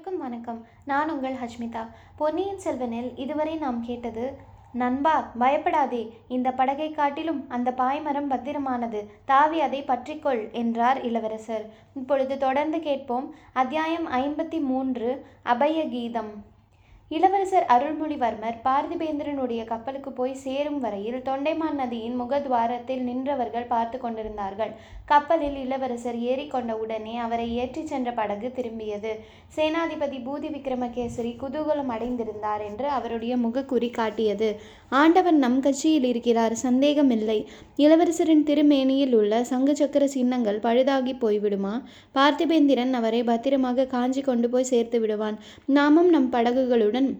அனைவருக்கும் வணக்கம். நான் உங்கள் ஹஷ்மிதா. பொன்னியின் செல்வனில் இதுவரை நாம் கேட்டது நண்பா பயப்படாதே. இந்த படகை காட்டிலும் அந்த பாய்மரம் பத்திரமானது. தாவி அதை பற்றிக்கொள் என்றார் இளவரசர். இப்பொழுது தொடர்ந்து கேட்போம். அத்தியாயம் ஐம்பத்தி மூன்று அபய கீதம் இளவரசர் அருள்மொழிவர்மர் பார்த்திபேந்திரனுடைய கப்பலுக்கு போய் சேரும் வரையில் தொண்டைமான் நதியின் முகத்வாரத்தில் நின்றவர்கள் பார்த்து கொண்டிருந்தார்கள். கப்பலில் இளவரசர் ஏறிக்கொண்ட உடனே அவரை ஏற்றிச் சென்ற படகு திரும்பியது. சேனாதிபதி பூதி விக்ரமகேசரி குதூகலம் அடைந்திருந்தார் என்று அவருடைய முகக்குறி காட்டியது. ஆண்டவன் நம் கட்சியில் இருக்கிறார் சந்தேகமில்லை இளவரசரின் திருமேனியில் உள்ள சங்கு சக்கர சின்னங்கள் பழுதாகி போய்விடுமா? பார்த்திபேந்திரன் அவரை பத்திரமாக காஞ்சி கொண்டு போய் சேர்த்து விடுவான். நாமும் நம் படகுகளுடன்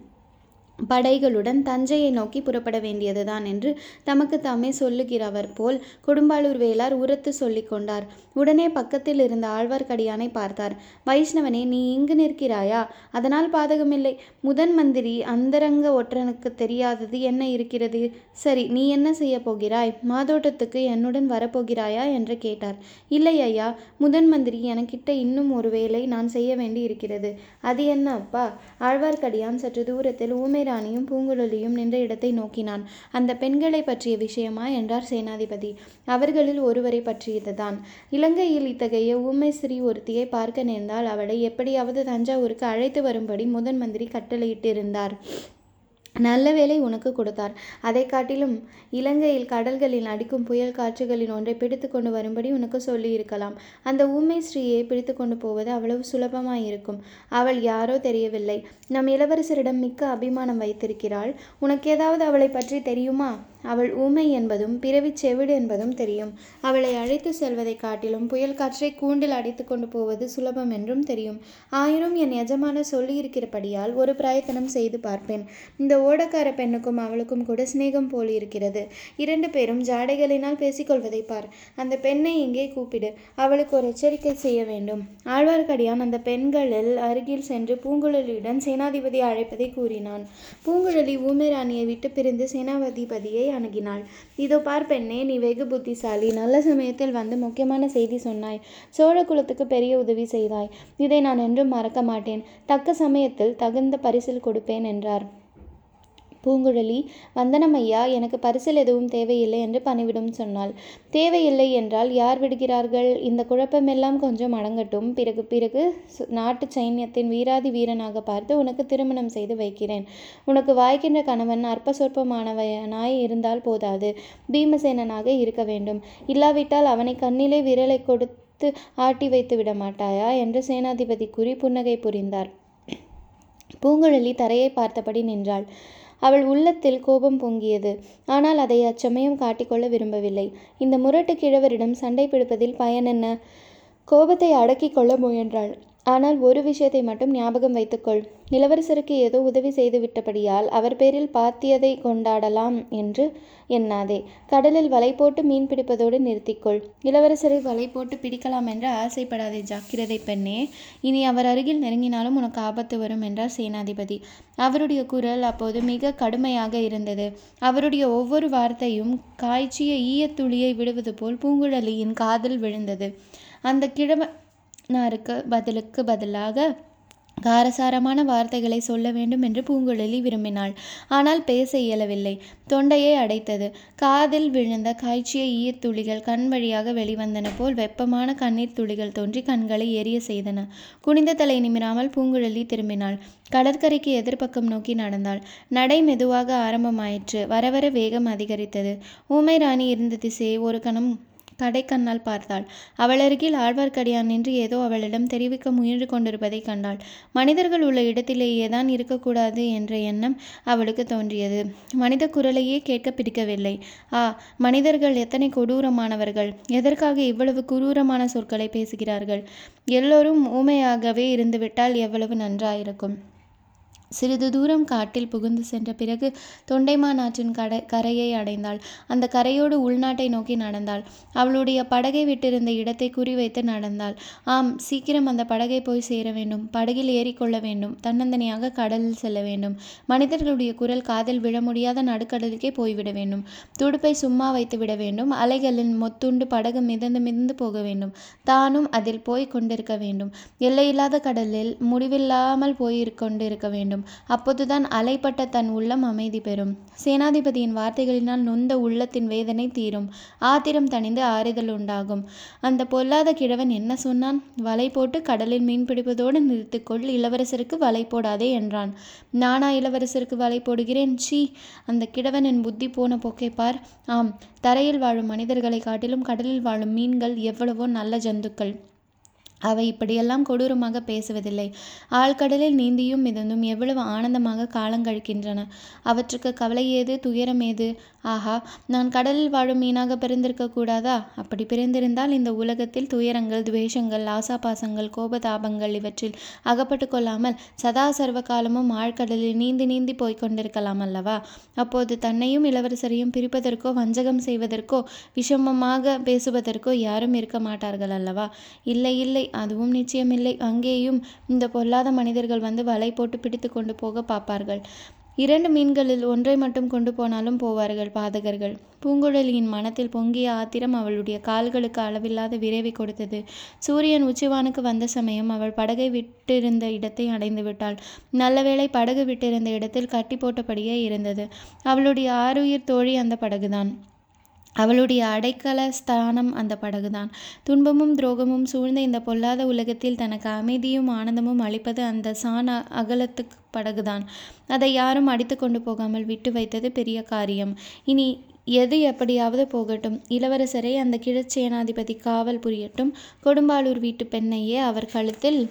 படைகளுடன் தஞ்சையை நோக்கி புறப்பட வேண்டியதுதான் என்று தமக்கு தாமே சொல்லுகிறவர் போல் கொடும்பாளூர் வேளார் உரத்து சொல்லிக் கொண்டார். உடனே பக்கத்தில் இருந்த ஆழ்வார்க்கடியானை பார்த்தார். வைஷ்ணவனே நீ இங்கு நிற்கிறாயா? அதனால் பாதகமில்லை. முதன் மந்திரி அந்தரங்க ஒற்றனுக்கு தெரியாதது என்ன இருக்கிறது? சரி நீ என்ன செய்ய போகிறாய்? மாதோட்டத்துக்கு என்னுடன் வரப்போகிறாயா? என்று கேட்டார். இல்லை ஐயா முதன் மந்திரி எனக்கிட்ட இன்னும் ஒரு வேலை நான் செய்ய வேண்டி இருக்கிறது அது என்ன அப்பா? ஆழ்வார்க்கடியான் சற்று தூரத்தில் ஊமேர ராணியும் பூங்குழலியும் நின்ற இடத்தை நோக்கினான். அந்த பெண்களை பற்றிய விஷயமா என்றார் சேனாதிபதி. அவர்களில் ஒருவரை பற்றியதுதான். இலங்கையில் இத்தகைய ஊமை ஸ்ரீ ஒருத்தியை பார்க்க நேர்ந்தால் அவளை எப்படியாவது தஞ்சாவூருக்கு அழைத்து வரும்படி முதன் மந்திரி கட்டளையிட்டிருந்தார். நல்ல வேலை உனக்கு கொடுத்தார். அதை காட்டிலும் இலங்கையில் கடல்களில் அடிக்கும் புயல் காற்றுகளின் ஒன்றை பிடித்து கொண்டு வரும்படி உனக்கு சொல்லியிருக்கலாம். அந்த ஊமை ஸ்ரீயை பிடித்து கொண்டு போவது அவ்வளவு சுலபமாயிருக்கும். அவள் யாரோ தெரியவில்லை. நம் இளவரசரிடம் மிக்க அபிமானம் வைத்திருக்கிறாள். உனக்கு ஏதாவது அவளை பற்றி தெரியுமா? அவள் ஊமை என்பதும் பிறவிச் செவிடு என்பதும் தெரியும். அவளை அழைத்து செல்வதை காட்டிலும் புயல் காற்றை கூண்டில் அடைத்து கொண்டு போவது சுலபம் என்றும் தெரியும். ஆயினும் என் எஜமான சொல்லியிருக்கிறபடியால் ஒரு பிரயத்தனம் செய்து பார்ப்பேன். இந்த ஓடக்கார பெண்ணுக்கும் அவளுக்கும் கூட சிநேகம் போல் இருக்கிறது. இரண்டு பேரும் ஜாடைகளினால் பேசிக்கொள்வதை பார். அந்த பெண்ணை இங்கே கூப்பிடு. அவளுக்கு ஒரு எச்சரிக்கை செய்ய வேண்டும். ஆழ்வார்க்கடியான் அந்த பெண்களில் அருகில் சென்று பூங்குழலியுடன் சேனாதிபதி அழைப்பதை கூறினான். பூங்குழலி ஊமை ராணியை விட்டு பிரிந்து சேனாதிபதியை அணுகினாள். இதோ பார் பெண்ணே நீ வெகு புத்திசாலி. நல்ல சமயத்தில் வந்து முக்கியமான செய்தி சொன்னாய். சோழ குலத்துக்கு பெரிய உதவி செய்தாய். இதை நான் என்றும் மறக்க மாட்டேன். தக்க சமயத்தில் தகுந்த பரிசில் கொடுப்பேன் என்றார். பூங்குழலி வந்தனம் ஐயா எனக்கு பரிசில் எதுவும் தேவையில்லை என்று பணிவிடும் சொன்னாள். தேவையில்லை என்றால் யார் விடுகிறார்கள்? இந்த குழப்பமெல்லாம் கொஞ்சம் அடங்கட்டும். பிறகு பிறகு நாட்டு சைன்யத்தின் வீராதி வீரனாக பார்த்து உனக்கு திருமணம் செய்து வைக்கிறேன். உனக்கு வாய்க்கின்ற கணவன் அற்ப சொற்பமானவனாய் இருந்தால் போதாது. பீமசேனனாக இருக்க வேண்டும். இல்லாவிட்டால் அவனை கண்ணிலே விரலை கொடுத்து ஆட்டி வைத்து விட மாட்டாயா? என்று சேனாதிபதி கூறி புன்னகை புரிந்தார். பூங்குழலி தரையை பார்த்தபடி நின்றாள். அவள் உள்ளத்தில் கோபம் பொங்கியது. ஆனால் அதை அச்சமயம் காட்டிக்கொள்ள விரும்பவில்லை. இந்த முரட்டு கிழவரிடம் சண்டை பிடிப்பதில் பயன் என்ன? கோபத்தை அடக்கிக் கொள்ள முயன்றாள். ஆனால் ஒரு விஷயத்தை மட்டும் ஞாபகம் வைத்துக்கொள். இளவரசருக்கு ஏதோ உதவி செய்து விட்டபடியால் அவர் பேரில் பாத்தியதை கொண்டாடலாம் என்று எண்ணாதே. கடலில் வலை போட்டு மீன் பிடிப்பதோடு நிறுத்திக்கொள். இளவரசரை வலை போட்டு பிடிக்கலாம் என்று ஆசைப்படாதே ஜாக்கிரதை பெண்ணே. இனி அவர் அருகில் நெருங்கினாலும் உனக்கு ஆபத்து வரும் என்றார் சேனாதிபதி. அவருடைய குரல் அப்போது மிக கடுமையாக இருந்தது. அவருடைய ஒவ்வொரு வார்த்தையும் காய்ச்சிய ஈயத்துளியை விடுவது போல் பூங்குழலியின் காதில் விழுந்தது. அந்த கிழவ நாருக்கு பதிலுக்கு பதிலாக காரசாரமான வார்த்தைகளை சொல்ல வேண்டும் என்று பூங்குழலி விரும்பினாள். ஆனால் பேச இயலவில்லை. தொண்டையை அடைத்தது. காதில் விழுந்த காய்ச்சிய ஈயத்துளிகள் கண் வழியாக வெளிவந்தன போல் வெப்பமான கண்ணீர் துளிகள் தோன்றி கண்களை எரிய செய்தன. குனிந்த தலை நிமிராமல் பூங்குழலி திரும்பினாள். கடற்கரைக்கு எதிர்ப்பக்கம் நோக்கி நடந்தாள். நடை மெதுவாக ஆரம்பமாயிற்று. வரவர வேகம் அதிகரித்தது. ஊமை ராணி இருந்த திசையை ஒரு கணம் கடைக்கண்ணால் பார்த்தாள். அவளருகில் ஆழ்வார்க்கடியான் நின்று ஏதோ அவளிடம் தெரிவிக்க முயன்று கொண்டிருப்பதை கண்டாள். மனிதர்கள் உள்ள இடத்திலேயே தான் இருக்கக்கூடாது என்ற எண்ணம் அவளுக்கு தோன்றியது. மனித குரலையே கேட்க பிடிக்கவில்லை. ஆ மனிதர்கள் எத்தனை கொடூரமானவர்கள். எதற்காக இவ்வளவு குரூரமான சொற்களை பேசுகிறார்கள்? எல்லோரும் ஊமையாகவே இருந்துவிட்டால் எவ்வளவு நன்றாயிருக்கும். சிறிது தூரம் காட்டில் புகுந்து சென்ற பிறகு தொண்டைமான் ஆற்றின் கடை கரையை அடைந்தாள். அந்த கரையோடு உள்நாட்டை நோக்கி நடந்தாள். அவளுடைய படகை விட்டிருந்த இடத்தை குறிவைத்து நடந்தாள். ஆம் சீக்கிரம் அந்த படகை போய் சேர வேண்டும். படகில் ஏறிக்கொள்ள வேண்டும். தன்னந்தனியாக கடலில் செல்ல வேண்டும். மனிதர்களுடைய குரல் காதில் விழ முடியாத நடுக்கடலுக்கே போய்விட வேண்டும். துடுப்பை சும்மா வைத்து விட வேண்டும். அலைகளின் மொத்துண்டு படகு மிதந்து மிதந்து போக வேண்டும். தானும் அதில் போய் கொண்டிருக்க வேண்டும். எல்லையில்லாத கடலில் முடிவில்லாமல் போய் கொண்டிருக்க வேண்டும். அப்போதுதான் அலைப்பட்ட தன் உள்ளம் அமைதி பெறும். சேனாதிபதியின் வார்த்தைகளினால் நொந்த உள்ளத்தின் வேதனை தீரும். ஆத்திரம் தணிந்து ஆறுதல் உண்டாகும். அந்த பொல்லாத கிழவன் என்ன சொன்னான்? வலை போட்டு கடலில் மீன் பிடிப்பதோடு நிறுத்திக்கொள் இளவரசருக்கு வலை போடாதே என்றான். நானா இளவரசருக்கு வலை போடுகிறேன்? சீ அந்த கிழவன் என் புத்தி போன போக்கை பார். ஆம் தரையில் வாழும் மனிதர்களை காட்டிலும் கடலில் வாழும் மீன்கள் எவ்வளவோ நல்ல ஜந்துக்கள். அவை இப்படியெல்லாம் கொடூரமாக பேசுவதில்லை. ஆழ்கடலில் நீந்தியும் மிதந்தும் எவ்வளவு ஆனந்தமாக காலங்கழிக்கின்றன. அவற்றுக்கு கவலை ஏது துயரம் ஏது? ஆஹா நான் கடலில் வாழும் மீனாக பிறந்திருக்க கூடாதா? அப்படி பிறந்திருந்தால் இந்த உலகத்தில் துயரங்கள் துவேஷங்கள் ஆசாபாசங்கள் கோபதாபங்கள் இவற்றில் அகப்பட்டு கொள்ளாமல் சதா சர்வ காலமும் ஆழ்கடலில் நீந்தி நீந்தி போய்க் கொண்டிருக்கலாம் அல்லவா? அப்போது தன்னையும் இளவரசரையும் பிரிப்பதற்கோ வஞ்சகம் செய்வதற்கோ விஷமமாக பேசுவதற்கோ யாரும் இருக்க மாட்டார்கள் அல்லவா? இல்லை இல்லை அதுவும் நிச்சயமில்லை. அங்கேயும் இந்த பொல்லாத மனிதர்கள் வந்து வலை போட்டு பிடித்து கொண்டு போக பார்ப்பார்கள். இரண்டு மீன்களில் ஒன்றை மட்டும் கொண்டு போனாலும் போவார்கள் பாதகர்கள். பூங்குழலியின் மனத்தில் பொங்கிய ஆத்திரம் அவளுடைய கால்களுக்கு அளவில்லாத விரைவை கொடுத்தது. சூரியன் உச்சிவானுக்கு வந்த சமயம் அவள் படகை விட்டிருந்த இடத்தை அடைந்து விட்டாள். நல்லவேளை படகு விட்டிருந்த இடத்தில் கட்டி போட்டபடியே இருந்தது. அவளுடைய ஆறுயிர் தோழி அந்த படகுதான். அவளுடைய அடைக்கல ஸ்தானம் அந்த படகுதான். துன்பமும் துரோகமும் சூழ்ந்த இந்த பொல்லாத உலகத்தில் தனக்கு அமைதியும் ஆனந்தமும் அளிப்பது அந்த சான் அகலத்துக்கு படகுதான். அதை யாரும் அடித்து கொண்டு போகாமல் விட்டு வைத்தது பெரிய காரியம். இனி எது எப்படியாவது போகட்டும். இளவரசரை அந்த கிழச்சேனாதிபதி காவல் புரியட்டும். கொடும்பாளூர் வீட்டு பெண்ணையே அவர் கழுத்தில்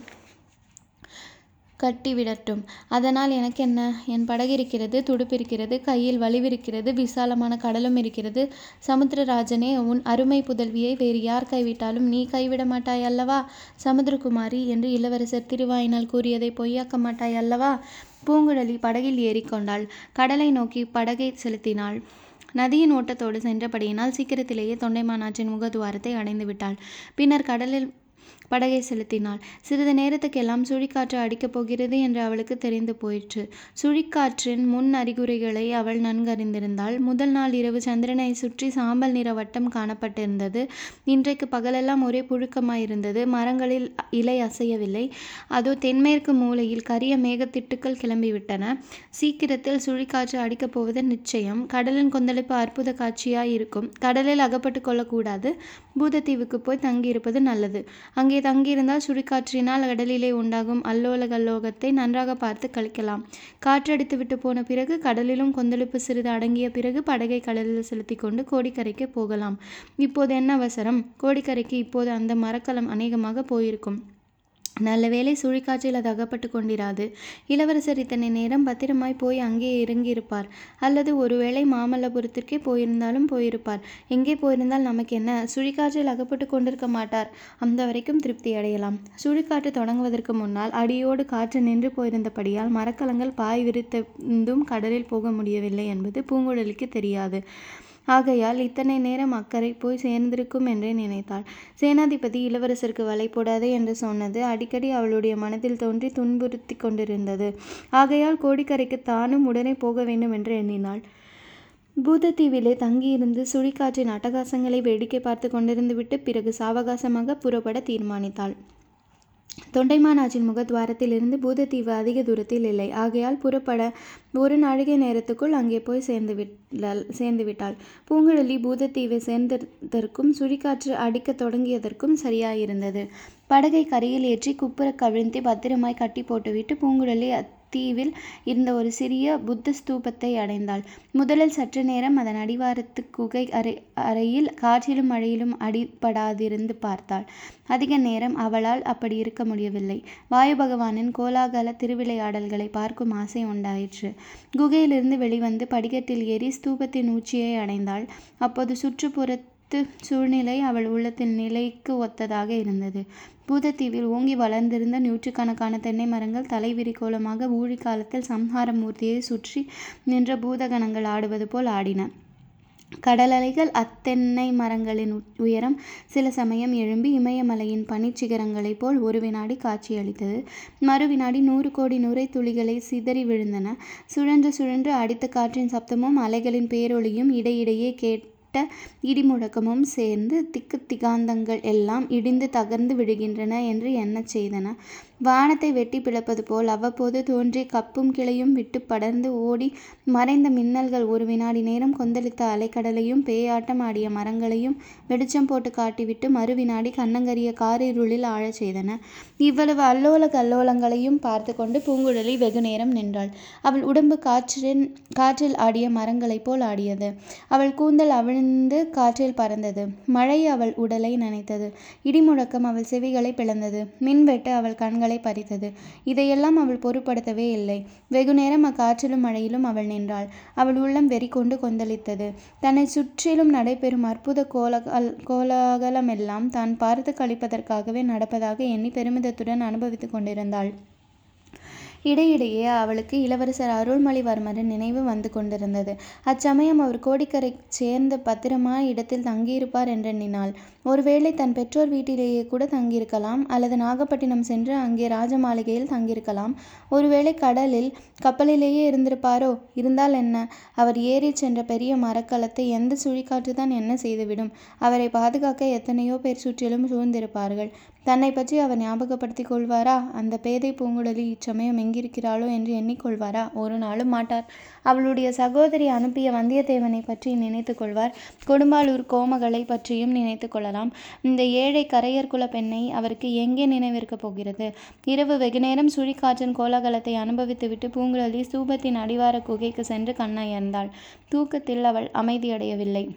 கட்டிவிடட்டும். அதனால் எனக்கு என்ன என் படகு இருக்கிறது துடுப்பிருக்கிறது கையில் வலிவிருக்கிறது விசாலமான கடலும் இருக்கிறது. சமுத்திரராஜனே உன் அருமை புதல்வியை வேறு யார் கைவிட்டாலும் நீ கைவிட மாட்டாய் அல்லவா? சமுத்திரகுமாரி என்று இளவரசர் திருவாயினால் கூறியதை பொய்யாக்க மாட்டாய் அல்லவா? பூங்குழலி படகில் ஏறிக்கொண்டாள். கடலை நோக்கி படகை செலுத்தினாள். நதியின் ஓட்டத்தோடு சென்றபடியினால் சீக்கிரத்திலேயே தொண்டைமானாற்றின் முகத்துவாரத்தை அடைந்து விட்டாள் பின்னர் கடலில் படகை செலுத்தினாள். சிறிது நேரத்துக்கெல்லாம் சுழிக்காற்று அடிக்கப் போகிறது என்று அவளுக்கு தெரிந்து போயிற்று. சுழிக்காற்றின் முன் அறிகுறிகளை அவள் நன்கறிந்திருந்தாள். முதல் நாள் இரவு சந்திரனை சுற்றி சாம்பல் நிற வட்டம் காணப்பட்டிருந்தது. இன்றைக்கு பகலெல்லாம் ஒரே புழுக்கமாயிருந்தது. மரங்களில் இலை அசையவில்லை. அதோ தென்மேற்கு மூலையில் கரிய மேகத்திட்டுக்கள் கிளம்பிவிட்டன. சீக்கிரத்தில் சுழிக்காற்று அடிக்கப் போவது நிச்சயம். கடலின் கொந்தளிப்பு அற்புத காட்சியாய் இருக்கும் கடலில் அகப்பட்டு கொள்ளக்கூடாது. பூதத்தீவுக்கு போய் தங்கியிருப்பது நல்லது. அங்கே தங்கியிருந்தால் சுழிக்காற்றினால் கடலிலே உண்டாகும் அல்லோல கல்லோகத்தை நன்றாக பார்த்து கழிக்கலாம். காற்றடித்து விட்டு போன பிறகு கடலிலும் கொந்தளிப்பு சிறிது அடங்கிய பிறகு படகை கடலில் செலுத்தி கொண்டு கோடிக்கரைக்கு போகலாம். இப்போது என்ன அவசரம்? கோடிக்கரைக்கு இப்போது அந்த மரக்கலம் அநேகமாக போயிருக்கும். நல்ல வேளை சுழிக்காற்றில் அது அகப்பட்டு கொண்டிராது. இளவரசர் இத்தனை நேரம் பத்திரமாய் போய் அங்கே இறங்கியிருப்பார். அல்லது ஒருவேளை மாமல்லபுரத்திற்கே போயிருந்தாலும் போயிருப்பார். எங்கே போயிருந்தால் நமக்கு என்ன? சுழிக்காற்றில் அகப்பட்டு கொண்டிருக்க மாட்டார். அந்த வரைக்கும் திருப்தி அடையலாம். சுழிக்காற்று தொடங்குவதற்கு முன்னால் அடியோடு காற்று நின்று போயிருந்தபடியால் மரக்கலங்கள் பாய் விரித்திருந்தும் கடலில் போக முடியவில்லை என்பது பூங்குழலிக்கு தெரியாது. ஆகையால் இத்தனை நேரம் அக்கறை போய் சேர்ந்திருக்கும் என்றே நினைத்தாள். சேனாதிபதி இளவரசருக்கு வலை போடாதே என்று சொன்னது அடிக்கடி அவளுடைய மனதில் தோன்றி துன்புறுத்தி கொண்டிருந்தது. ஆகையால் கோடிக்கரைக்கு தானும் உடனே போக வேண்டும் என்று எண்ணினாள். பூதத்தீவிலே தங்கியிருந்து சுழிக்காற்றின் அட்டகாசங்களை வேடிக்கை பார்த்து கொண்டிருந்துவிட்டு பிறகு சாவகாசமாக புறப்பட தீர்மானித்தாள். தொண்டைமானாற்றின் முகத்வாரத்திலிருந்து பூதத்தீவு அதிக தூரத்தில் இல்லை. ஆகையால் புறப்பட ஒரு நாழிகை நேரத்துக்குள் அங்கே போய் சேர்ந்து விட்டாள் சேர்ந்து விட்டாள். பூங்குழலி பூதத்தீவை சேர்ந்ததற்கும் சுழிக்காற்று அடிக்கத் தொடங்கியதற்கும் சரியாயிருந்தது. படகை கரையில் ஏற்றி குப்புற கவிழ்ந்து பத்திரமாய் கட்டி போட்டுவிட்டு பூங்குழலி தீவில் இருந்த ஒரு சிறிய புத்த ஸ்தூபத்தை அடைந்தாள். முதலில் சற்று நேரம் அதன் அடிவாரத்து குகை அறை அறையில் காற்றிலும் மழையிலும் அடிபடாதிருந்து பார்த்தாள். அதிக நேரம் அவளால் அப்படி இருக்க முடியவில்லை. வாயு பகவானின் கோலாகல திருவிளையாடல்களை பார்க்கும் ஆசை உண்டாயிற்று. குகையிலிருந்து வெளிவந்து படிக்கட்டில் ஏறி ஸ்தூபத்தின் உச்சியை அடைந்தாள். அப்போது சுற்றுப்புற அனைத்து சூழ்நிலை அவள் உள்ளத்தின் நிலைக்கு ஒத்ததாக இருந்தது. பூதத்தீவில் ஓங்கி வளர்ந்திருந்த நூற்றுக்கணக்கான தென்னை மரங்கள் தலைவிரிக்கோலமாக ஊழிக்காலத்தில் சம்ஹார மூர்த்தியை சுற்றி நின்ற பூதகணங்கள் ஆடுவது போல் ஆடின. கடலலைகள் அத்தென்னை மரங்களின் உயரம் சில சமயம் எழும்பி இமயமலையின் பனிச்சிகரங்களைப் போல் ஒரு வினாடி காட்சியளித்தது. மறு வினாடி நூறு கோடி நுரை துளிகளை சிதறி விழுந்தன. சுழன்று சுழன்று அடித்த காற்றின் சப்தமும் அலைகளின் பேரொளியும் இடையிடையே கேட் இடி முழக்கமும் சேர்ந்து திக்குத் திகாந்தங்கள் எல்லாம் இடிந்து தகர்ந்து விழுகின்றன என்று எண்ணச் செய்தன. வானத்தை வெட்டி பிளப்பது போல் அவ்வப்போது தோன்றி கப்பும் கிளையும் விட்டு படர்ந்து ஓடி மறைந்த மின்னல்கள் ஒரு வினாடி நேரம் கொந்தளித்த அலைக்கடலையும் பேயாட்டம் ஆடிய மரங்களையும் வெளிச்சம் போட்டுக் காட்டிவிட்டு மறு கண்ணங்கரிய காரிருளில் ஆழச் செய்தன. இவ்வளவு அல்லோல கல்லோலங்களையும் பார்த்து கொண்டு பூங்குழலி வெகுநேரம் நின்றாள். அவள் உடம்பு காற்றில் ஆடிய மரங்களைப் போல் ஆடியது. அவள் கூந்தல் அவிழ்ந்து காற்றில் பறந்தது. மழை அவள் உடலை நனைத்தது. இடி முழக்கம் அவள் செவிகளை பிளந்தது. மின்வெட்டு அவள் கண்களை பறித்தது. இதையெல்லாம் அவள் பொருட்படுத்தவே இல்லை. வெகுநேரம் அக்காற்றிலும் மழையிலும் அவள் நின்றாள். அவள் உள்ளம் வெறிகொண்டு கொந்தளித்தது. தன்னைச் சுற்றிலும் நடைபெறும் அற்புத கோலகல் கோலாகலமெல்லாம் தான் பார்த்துக் கழிப்பதற்காகவே நடப்பதாக எண்ணி பெருமிதத்துடன் அனுபவித்துக் கொண்டிருந்தாள். இடையிடையே அவளுக்கு இளவரசர் அருள்மொழிவர்மரின் நினைவு வந்து கொண்டிருந்தது. அச்சமயம் அவர் கோடிக்கரை சேர்ந்த பத்திரமான இடத்தில் தங்கியிருப்பார் என்றெண்ணினாள். ஒருவேளை தன் பெற்றோர் வீட்டிலேயே கூட தங்கியிருக்கலாம். அல்லது நாகப்பட்டினம் சென்று அங்கே ராஜமாளிகையில் தங்கியிருக்கலாம். ஒருவேளை கடலில் கப்பலிலேயே இருந்திருப்பாரோ? இருந்தால் என்ன? அவர் ஏறிச் சென்ற பெரிய மரக்கலத்தை எந்தச் சுழிக்காற்றுதான் என்ன செய்துவிடும்? அவரை பாதுகாக்க எத்தனையோ பேர் சுற்றிலும் சூழ்ந்திருப்பார்கள். தன்னை பற்றி அவர் ஞாபகப்படுத்திக் கொள்வாரா? அந்த பேதை பூங்குழலி இச்சமயம் எங்கிருக்கிறாளோ என்று எண்ணிக்கொள்வாரா ஒரு நாளும் மாட்டார். அவளுடைய சகோதரி அனுப்பிய வந்தியத்தேவனைப் பற்றி நினைத்து கொள்வார். கொடும்பாலூர் கோமகளைப் பற்றியும் நினைத்து கொள்ளலாம். இந்த ஏழை கரையர் குல பெண்ணை அவருக்கு எங்கே நினைவிருக்கப் போகிறது? இரவு வெகுநேரம் சுழிக்காற்றின் கோலாகலத்தை அனுபவித்துவிட்டு பூங்குழலி ஸ்தூபத்தின் அடிவார குகைக்கு சென்று கண்ணயர்ந்தாள். தூக்கத்தில் அவள் அமைதியடையவில்லை.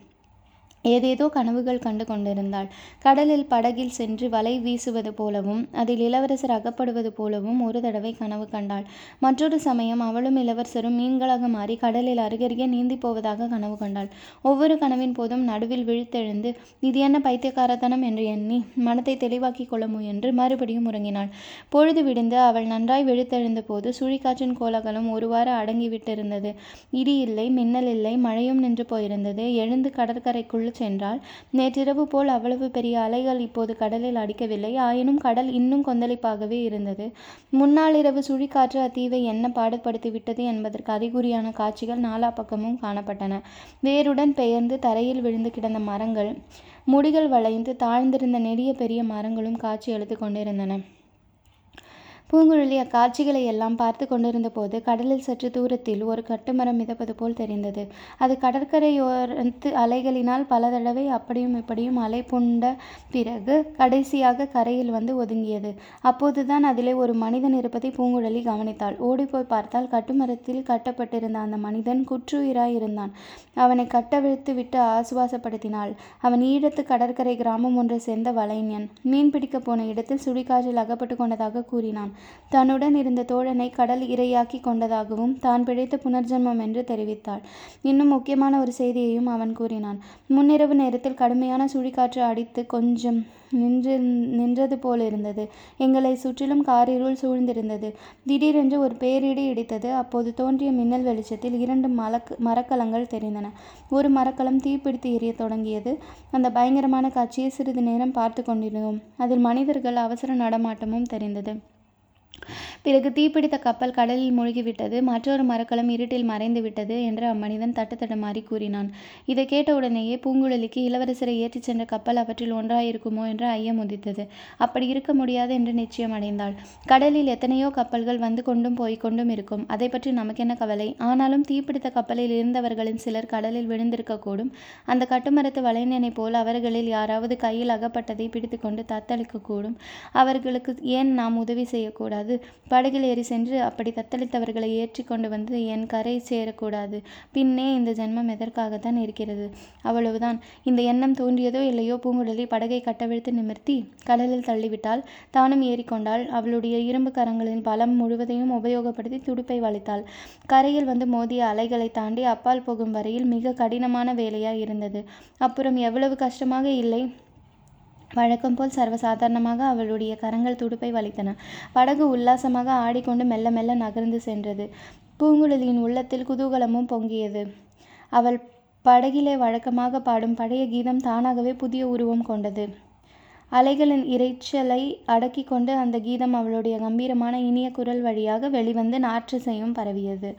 ஏதேதோ கனவுகள் கண்டு கொண்டிருந்தாள். கடலில் படகில் சென்று வலை வீசுவது போலவும் அதில் இளவரசர் அகப்படுவது போலவும் ஒரு தடவை கனவு கண்டாள். மற்றொரு சமயம் அவளும் இளவரசரும் மீன்களாக மாறி கடலில் அருகருகே நீந்தி போவதாக கனவு கண்டாள். ஒவ்வொரு கனவின் போதும் நடுவில் விழித்தெழுந்து இது என்ன பைத்தியக்காரத்தனம் என்று எண்ணி மனத்தை தெளிவாக்கிக் கொள்ள முயன்று மறுபடியும் உறங்கினாள். பொழுது விடிந்து அவள் நன்றாய் விழித்தெழுந்தபோது சுழிக்காற்றின் கோலாகலம் ஒருவாறு அடங்கிவிட்டிருந்தது. இடி இல்லை. மின்னல் இல்லை. மழையும் நின்று போயிருந்தது. எழுந்து கடற்கரைக்குள் சென்றாள். நேற்றிரவு போல் அவ்வளவு பெரிய அலைகள் இப்போது கடலில் அடிக்கவில்லை. ஆயினும் கடல் இன்னும் கொந்தளிப்பாகவே இருந்தது. முன்னாளிரவு சுழிக்காற்று அத்தீவை என்ன பாடுபடுத்திவிட்டது என்பதற்கு அறிகுறியான காட்சிகள் நாலா பக்கமும் காணப்பட்டன. வேருடன் பெயர்ந்து தரையில் விழுந்து கிடந்த மரங்கள், முடிகள் வளைந்து தாழ்ந்திருந்த நெடிய பெரிய மரங்களும் காட்சி எழுத்து கொண்டிருந்தன. பூங்குழலி அக்காட்சிகளையெல்லாம் பார்த்துக் கொண்டிருந்தபோது கடலில் சற்று தூரத்தில் ஒரு கட்டுமரம் மிதப்பது போல் தெரிந்தது. அது கடற்கரையோரத்து அலைகளினால் பல தடவை அப்படியும் இப்படியும் அலை புண்ட பிறகு கடைசியாக கரையில் வந்து ஒதுங்கியது. அப்போதுதான் அதிலே ஒரு மனிதன் இருப்பதை பூங்குழலி கவனித்தாள். ஓடிப்போய் பார்த்தால் கட்டுமரத்தில் கட்டப்பட்டிருந்த அந்த மனிதன் குற்றுயிராய் இருந்தான். கட்டவிழ்த்து கட்டவிழ்த்துவிட்டு ஆசுவாசப்படுத்தினாள். அவன் ஈழத்து கடற்கரை கிராமம் ஒன்றை சேர்ந்த வலைஞன். மீன் பிடிக்கப் போன இடத்தில் சுடிகாற்றில் அகப்பட்டுக் கொண்டதாக கூறினான். தன்னுடன் இருந்த தோழனை கடல் இரையாக்கிக் கொண்டதாகவும் தான் பிழைத்த புனர்ஜென்மம் என்று தெரிவித்தாள். இன்னும் முக்கியமான ஒரு செய்தியையும் அவன் கூறினான். முன்னிரவு நேரத்தில் கடுமையான சுழிக்காற்று அடித்து கொஞ்சம் நின்றது போலிருந்தது. எங்களை சுற்றிலும் காரிருள் சூழ்ந்திருந்தது. திடீரென்று ஒரு பேரிடி இடித்தது. அப்போது தோன்றிய மின்னல் வெளிச்சத்தில் இரண்டு மலக் மரக்கலங்கள் தெரிந்தன. ஒரு மரக்கலம் தீப்பிடித்து எரியத் தொடங்கியது. அந்த பயங்கரமான காட்சியை சிறிது நேரம் பார்த்து கொண்டிருந்தோம். அதில் மனிதர்கள் அவசர நடமாட்டமும் தெரிந்தது. பிறகு தீப்பிடித்த கப்பல் கடலில் மூழ்கிவிட்டது. மற்றொரு மரக்கலம் இருட்டில் மறைந்து விட்டது என்று அம்மனிதன் தட்டுத்தடமாறி கூறினான். இதை கேட்டவுடனேயே பூங்குழலிக்கு இளவரசரை ஏற்றிச் சென்ற கப்பல் அவற்றில் ஒன்றாயிருக்குமோ என்று ஐயம் உதித்தது. அப்படி இருக்க முடியாது என்று நிச்சயம் அடைந்தாள் கடலில் எத்தனையோ கப்பல்கள் வந்து கொண்டும் போய் கொண்டும் இருக்கும். அதை பற்றி நமக்கென்ன கவலை? ஆனாலும் தீப்பிடித்த கப்பலில் இருந்தவர்களின் சிலர் கடலில் விழுந்திருக்கக்கூடும். அந்த கட்டுமரத்து வளைநனை போல் அவர்களில் யாராவது கையில் அகப்பட்டதை பிடித்துக்கொண்டு தத்தளிக்கக்கூடும். அவர்களுக்கு ஏன் நாம் உதவி செய்யக்கூடாது? பிறகு படகில் ஏறி சென்று அப்படி தத்தளித்தவர்களை ஏற்றி கொண்டு வந்து என் கரை சேரக்கூடாது. பின்னே இந்த ஜென்மம் எதற்காகத்தான் இருக்கிறது? அவ்வளவுதான். இந்த எண்ணம் தோன்றியதோ இல்லையோ பூங்குழலி படகை கட்டவிழ்த்து நிமிர்த்தி கடலில் தள்ளிவிட்டாள். தானும் ஏறிக்கொண்டாள். அவளுடைய இரும்பு கரங்களின் பலம் முழுவதையும் உபயோகப்படுத்தி துடுப்பை வளைத்தாள் கரையில் வந்து மோதிய அலைகளை தாண்டி அப்பால் போகும் வரையில் மிக கடினமான வேலையாய் இருந்தது. அப்புறம் எவ்வளவு கஷ்டமாக இல்லை? வழக்கம் போல் சர்வசாதாரணமாக அவளுடைய கரங்கள் துடுப்பை வலித்தன. படகு உல்லாசமாக ஆடிக்கொண்டு மெல்ல மெல்ல நகர்ந்து சென்றது. பூங்குழலியின் உள்ளத்தில் குதூகலமும் பொங்கியது. அவள் படகிலே வழக்கமாக பாடும் பழைய கீதம் தானாகவே புதிய உருவம் கொண்டது. அலைகளின் இரைச்சலை அடக்கி கொண்டு அந்த கீதம் அவளுடைய கம்பீரமான இனிய குரல் வழியாக வெளிவந்து நாற்றிசையும் பரவியது.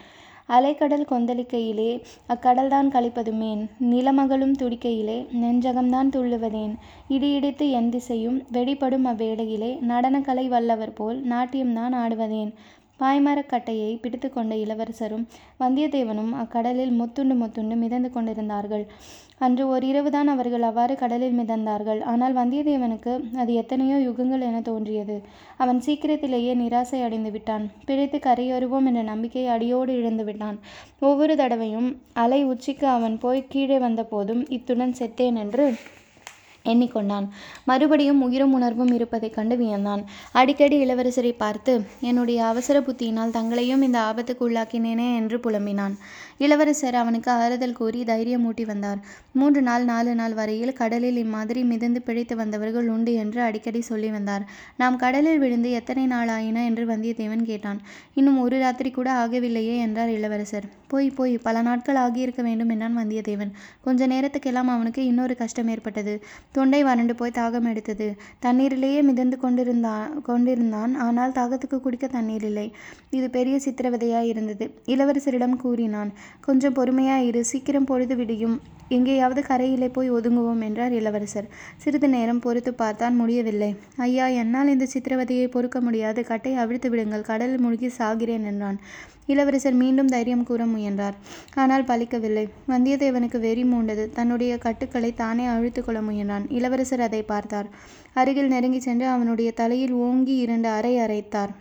அலைக்கடல் கொந்தளிக்கையிலே அக்கடல்தான் கழிப்பதுமேன். நிலமகளும் துடிக்கையிலே நெஞ்சகம்தான் துள்ளுவதேன். இடி இடித்து திசையும் வெடிபடும் அவ்வேளையிலே நடனக்கலை வல்லவர் போல் நாட்டியம்தான் ஆடுவதேன். பாய்மரக்கட்டையை பிடித்து கொண்ட இளவரசரும் வந்தியத்தேவனும் அக்கடலில் முத்துண்டு முத்துண்டு மிதந்து கொண்டிருந்தார்கள். அன்று ஓரிரவுதான் அவர்கள் அவ்வாறு கடலில் மிதந்தார்கள். ஆனால் வந்தியத்தேவனுக்கு அது எத்தனையோ யுகங்கள் என தோன்றியது. அவன் சீக்கிரத்திலேயே நிராசை அடைந்து விட்டான். பிழைத்து கரையேறுவோம் என்ற நம்பிக்கையை அடியோடு இழந்து விட்டான். ஒவ்வொரு தடவையும் அலை உச்சிக்கு அவன் போய் கீழே வந்தபோதும் இத்துடன் செத்தேன் என்று எண்ணிக்கொண்டான். மறுபடியும் உயிரும் உணர்வும் இருப்பதைக் கண்டு வியந்தான். அடிக்கடி இளவரசரை பார்த்து என்னுடைய அவசர புத்தியினால் தங்களையும் இந்த ஆபத்துக்கு உள்ளாக்கினேனே என்று புலம்பினான். இளவரசர் அவனுக்கு ஆறுதல் கூறி தைரியமூட்டி வந்தார். மூன்று நாள் நாலு நாள் வரையில் கடலில் இம்மாதிரி மிதந்து பிழைத்து வந்தவர்கள் உண்டு என்று அடிக்கடி சொல்லி வந்தார். நாம் கடலில் விழுந்து எத்தனை நாள் ஆயின? என்று வந்தியத்தேவன் கேட்டான். இன்னும் ஒரு ராத்திரி கூட ஆகவில்லையே என்றார் இளவரசர். போய் போய் பல நாட்கள் ஆகியிருக்க வேண்டும் என்றான் வந்தியத்தேவன். கொஞ்ச நேரத்துக்கெல்லாம் அவனுக்கு இன்னொரு கஷ்டம் ஏற்பட்டது. தொண்டை வறண்டு போய் தாகம் எடுத்தது. தண்ணீரிலேயே மிதந்து கொண்டிருந்தா கொண்டிருந்தான். ஆனால் தாகத்துக்கு குடிக்க தண்ணீர் இல்லை. இது பெரிய சித்திரவதையாய் இருந்தது இளவரசரிடம் கூறினான். கொஞ்சம் பொறுமையாக இரு சீக்கிரம் பொழுது விடியும். எங்கேயாவது கரையிலே போய் ஒதுங்குவோம் என்றார் இளவரசர். சிறிது நேரம் பொறுத்து பார்த்தான் முடியவில்லை. ஐயா என்னால் இந்த சித்திரவதையை பொறுக்க முடியாது. கட்டை அவிழ்த்து விடுங்கள். கடலில் மூழ்கி சாகிறேன் என்றான். இளவரசர் மீண்டும் தைரியம் கூற முயன்றார். ஆனால் பலிக்கவில்லை. வந்தியத்தேவனுக்கு வெறி மூண்டது. தன்னுடைய கட்டுக்களை தானே அழுத்து கொள்ள முயன்றான். இளவரசர் அதை பார்த்தார். அருகில் நெருங்கி சென்று அவனுடைய தலையில் ஓங்கி இரண்டு அறை அரைத்தார்.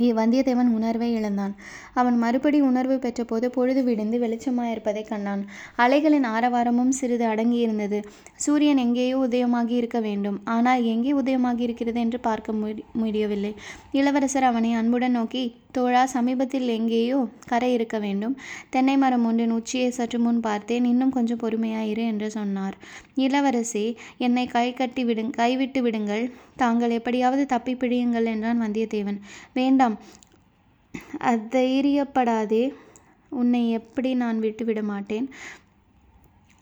வந்தியத்தேவன் உணர்வை இழந்தான். அவன் மறுபடி உணர்வு பெற்றபோது பொழுது விடிந்து வெளிச்சமாயிருப்பதைக் கண்டான். அலைகளின் ஆரவாரமும் சிறிது அடங்கியிருந்தது. சூரியன் எங்கேயோ உதயமாகி இருக்க வேண்டும். ஆனால் எங்கே உதயமாகி இருக்கிறது என்று பார்க்க முடியவில்லை. இளவரசர் அவனை அன்புடன் நோக்கி தோழா சமீபத்தில் எங்கேயோ கரை இருக்க வேண்டும். தென்னை மரம் ஒன்றின் உச்சியை சற்று முன் பார்த்தேன். இன்னும் கொஞ்சம் பொறுமையாயிரு என்று சொன்னார். இளவரசி என்னை கை கட்டி விடு கைவிட்டு விடுங்கள். தாங்கள் எப்படியாவது தப்பி பிடியுங்கள் என்றான் வந்தியத்தேவன். வேண்டாம். அதைரியப்படாதே. உன்னை எப்படி நான் விட்டுவிட மாட்டேன்?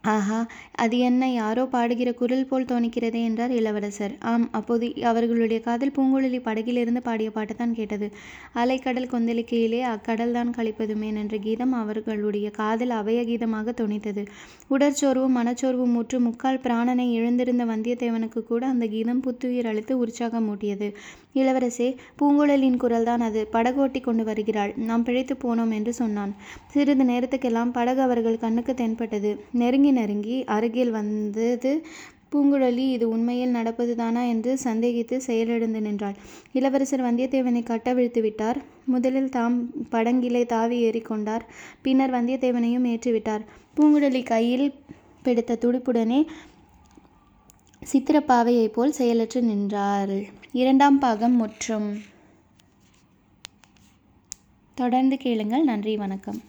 ஆஹா அது என்ன யாரோ பாடுகிற குரல் போல் தோணிக்கிறதே என்றார் இளவரசர். ஆம் அப்போது அவர்களுடைய காதில் பூங்குழலி படகிலிருந்து பாடிய பாட்டுத்தான் கேட்டது. அலைக்கடல் கொந்தளிக்கையிலே அக்கடல் தான் கழிப்பதுமேன் என்ற கீதம் அவர்களுடைய காதில் அபய கீதமாக துணித்தது உடற்சோர்வும் மனச்சோர்வும் முற்று முக்கால் பிராணனை இழந்திருந்த வந்தியத்தேவனுக்கு கூட அந்த கீதம் புத்துயிர் அளித்து உற்சாகம் மூட்டியது இளவரசே பூங்குழலியின் குரல்தான் அது. படகோட்டி கொண்டு வருகிறாள். நாம் பிழைத்து போனோம் என்று சொன்னான். சிறிது நேரத்துக்கெல்லாம் படகு அவர்கள் கண்ணுக்கு தென்பட்டது. நெருங்கி நெருங்கி அருகில் வந்தது பூங்குழலி இது உண்மையில் நடப்பதுதானா? என்று சந்தேகித்து செயலிழந்து நின்றாள். இளவரசர் வந்தியத்தேவனை கட்டவிழ்த்து விட்டார். முதலில் தாம் படங்கிலே தாவி ஏறிக்கொண்டார் பின்னர் வந்தியத்தேவனையும் ஏற்றிவிட்டார். பூங்குழலி கையில் பிடித்த துடுப்புடனே சித்திரப்பாவையைப் போல் செயலற்று நின்றாள் இரண்டாம் பாகம் முற்றும் தொடர்ந்து கேளுங்கள். நன்றி வணக்கம்.